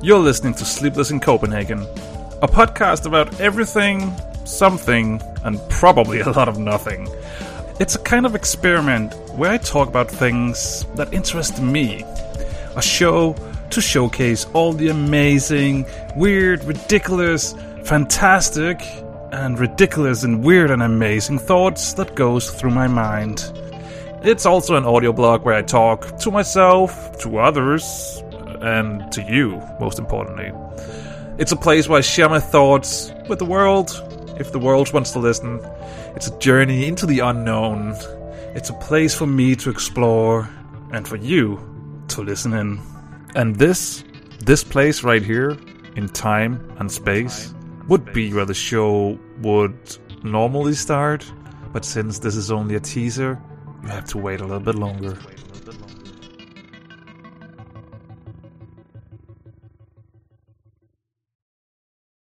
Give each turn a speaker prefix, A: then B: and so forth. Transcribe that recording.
A: You're listening to Sleepless in Copenhagen, a podcast about everything, something, and probably a lot of nothing. It's a kind of experiment where I talk about things that interest me. A show to showcase all the amazing, weird, ridiculous, fantastic, and ridiculous and weird and amazing thoughts that goes through my mind. It's also an audio blog where I talk to myself, to others, and to you, most importantly. It's a place where I share my thoughts with the world, if the world wants to listen. It's a journey into the unknown. It's a place for me to explore and for you to listen in. And this, this place right here, in time and space, would be where the show would normally start. But since this is only a teaser, you have to wait a little bit longer.